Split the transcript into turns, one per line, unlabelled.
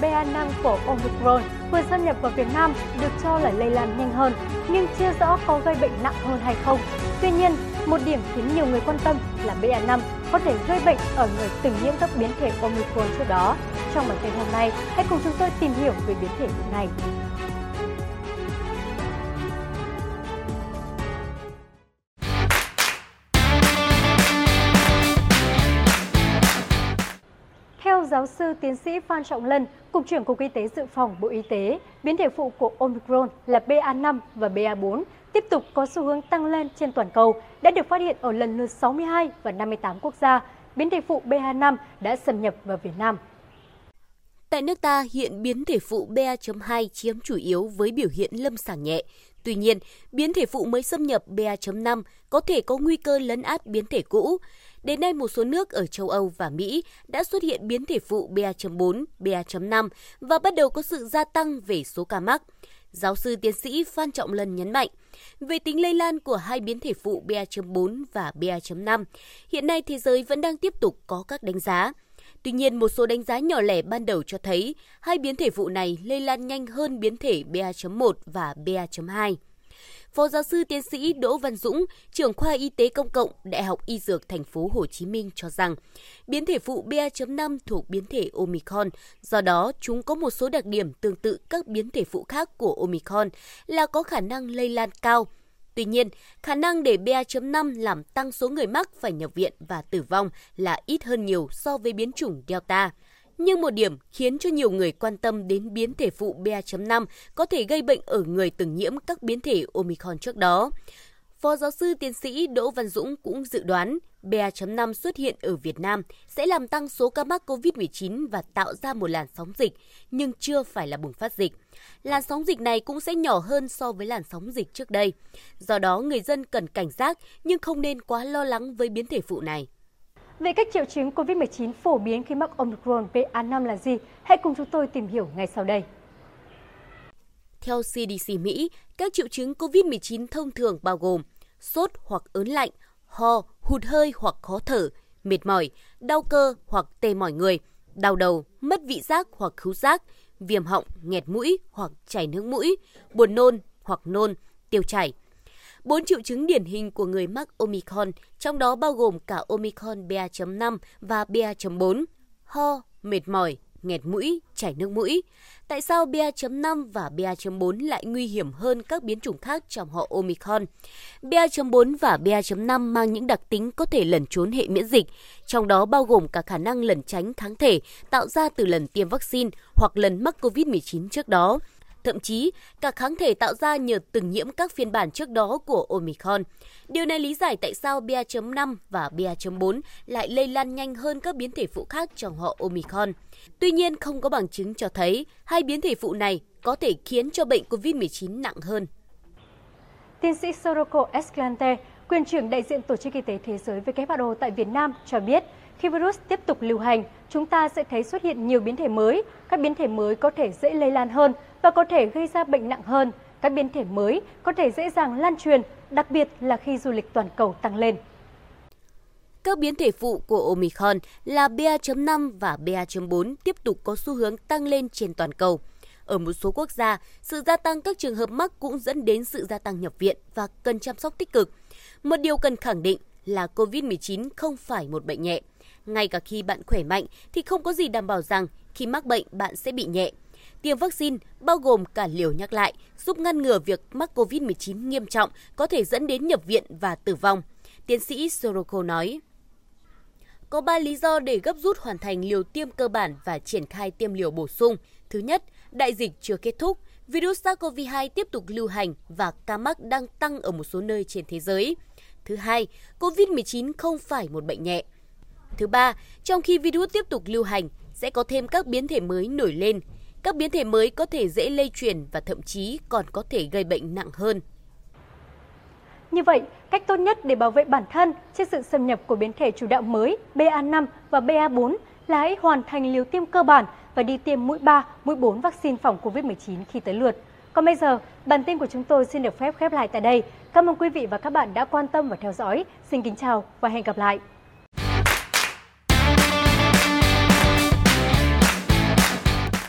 BA5 của Omicron vừa xâm nhập vào Việt Nam được cho là lây lan nhanh hơn, nhưng chưa rõ có gây bệnh nặng hơn hay không. Tuy nhiên, một điểm khiến nhiều người quan tâm là BA5 có thể gây bệnh ở người từng nhiễm các biến thể Omicron trước đó. Trong bản tin hôm nay, hãy cùng chúng tôi tìm hiểu về biến thể này. Giáo sư tiến sĩ Phan Trọng Lân, Cục trưởng Cục Y tế Dự phòng Bộ Y tế, biến thể phụ của Omicron là BA5 và BA4 tiếp tục có xu hướng tăng lên trên toàn cầu, đã được phát hiện ở lần lượt 62 và 58 quốc gia. Biến thể phụ BA5 đã xâm nhập vào Việt Nam.
Tại nước ta, hiện biến thể phụ BA.2 chiếm chủ yếu với biểu hiện lâm sàng nhẹ. Tuy nhiên, biến thể phụ mới xâm nhập BA.5 có thể có nguy cơ lấn át biến thể cũ. Đến nay, một số nước ở châu Âu và Mỹ đã xuất hiện biến thể phụ BA.4, BA.5 và bắt đầu có sự gia tăng về số ca mắc. Giáo sư tiến sĩ Phan Trọng Lân nhấn mạnh, về tính lây lan của hai biến thể phụ BA.4 và BA.5, hiện nay thế giới vẫn đang tiếp tục có các đánh giá. Tuy nhiên, một số đánh giá nhỏ lẻ ban đầu cho thấy hai biến thể phụ này lây lan nhanh hơn biến thể BA.1 và BA.2. Phó giáo sư tiến sĩ Đỗ Văn Dũng, trưởng khoa y tế công cộng Đại học Y Dược thành phố Hồ Chí Minh cho rằng, biến thể phụ BA.5 thuộc biến thể Omicron, do đó chúng có một số đặc điểm tương tự các biến thể phụ khác của Omicron là có khả năng lây lan cao. Tuy nhiên, khả năng để BA.5 làm tăng số người mắc phải nhập viện và tử vong là ít hơn nhiều so với biến chủng Delta. Nhưng một điểm khiến cho nhiều người quan tâm đến biến thể phụ BA.5 có thể gây bệnh ở người từng nhiễm các biến thể Omicron trước đó. Phó giáo sư tiến sĩ Đỗ Văn Dũng cũng dự đoán BA.5 xuất hiện ở Việt Nam sẽ làm tăng số ca mắc COVID-19 và tạo ra một làn sóng dịch, nhưng chưa phải là bùng phát dịch. Làn sóng dịch này cũng sẽ nhỏ hơn so với làn sóng dịch trước đây. Do đó, người dân cần cảnh giác nhưng không nên quá lo lắng với biến thể phụ này.
Vậy các triệu chứng COVID-19 phổ biến khi mắc Omicron BA5 là gì? Hãy cùng chúng tôi tìm hiểu ngay sau đây.
Theo CDC Mỹ, các triệu chứng COVID-19 thông thường bao gồm sốt hoặc ớn lạnh, ho, hụt hơi hoặc khó thở, mệt mỏi, đau cơ hoặc tê mỏi người, đau đầu, mất vị giác hoặc khứu giác, viêm họng, nghẹt mũi hoặc chảy nước mũi, buồn nôn hoặc nôn, tiêu chảy. Bốn triệu chứng điển hình của người mắc Omicron, trong đó bao gồm cả Omicron BA.5 và BA.4, ho, mệt mỏi, nghẹt mũi, chảy nước mũi. Tại sao BA.5 và BA.4 lại nguy hiểm hơn các biến chủng khác trong họ Omicron? BA.4 và BA.5 mang những đặc tính có thể lẩn trốn hệ miễn dịch, trong đó bao gồm cả khả năng lẩn tránh kháng thể tạo ra từ lần tiêm vaccine hoặc lần mắc COVID-19 trước đó thậm chí cả kháng thể tạo ra nhờ từng nhiễm các phiên bản trước đó của Omicron. Điều này lý giải tại sao BA.5 và BA.4 lại lây lan nhanh hơn các biến thể phụ khác trong họ Omicron. Tuy nhiên, không có bằng chứng cho thấy hai biến thể phụ này có thể khiến cho bệnh COVID-19 nặng hơn.
Tiến sĩ Soroko Escalante, quyền trưởng đại diện Tổ chức Y tế Thế giới WHO tại Việt Nam cho biết, khi virus tiếp tục lưu hành, chúng ta sẽ thấy xuất hiện nhiều biến thể mới. Các biến thể mới có thể dễ lây lan hơn và có thể gây ra bệnh nặng hơn. Các biến thể mới có thể dễ dàng lan truyền, đặc biệt là khi du lịch toàn cầu tăng lên.
Các biến thể phụ của Omicron là BA.5 và BA.4 tiếp tục có xu hướng tăng lên trên toàn cầu. Ở một số quốc gia, sự gia tăng các trường hợp mắc cũng dẫn đến sự gia tăng nhập viện và cần chăm sóc tích cực. Một điều cần khẳng định là COVID-19 không phải một bệnh nhẹ. Ngay cả khi bạn khỏe mạnh thì không có gì đảm bảo rằng khi mắc bệnh bạn sẽ bị nhẹ. Tiêm vaccine bao gồm cả liều nhắc lại giúp ngăn ngừa việc mắc COVID-19 nghiêm trọng có thể dẫn đến nhập viện và tử vong. Tiến sĩ Soroko nói. Có 3 lý do để gấp rút hoàn thành liều tiêm cơ bản và triển khai tiêm liều bổ sung. Thứ nhất, đại dịch chưa kết thúc, virus SARS-CoV-2 tiếp tục lưu hành và ca mắc đang tăng ở một số nơi trên thế giới. Thứ hai, COVID-19 không phải một bệnh nhẹ. Thứ ba, trong khi virus tiếp tục lưu hành, sẽ có thêm các biến thể mới nổi lên. Các biến thể mới có thể dễ lây truyền và thậm chí còn có thể gây bệnh nặng hơn.
Như vậy, cách tốt nhất để bảo vệ bản thân trước sự xâm nhập của biến thể chủ đạo mới BA5 và BA4 là hãy hoàn thành liều tiêm cơ bản và đi tiêm mũi 3, mũi 4 vaccine phòng COVID-19 khi tới lượt. Còn bây giờ, bản tin của chúng tôi xin được phép khép lại tại đây. Cảm ơn quý vị và các bạn đã quan tâm và theo dõi. Xin kính chào và hẹn gặp lại.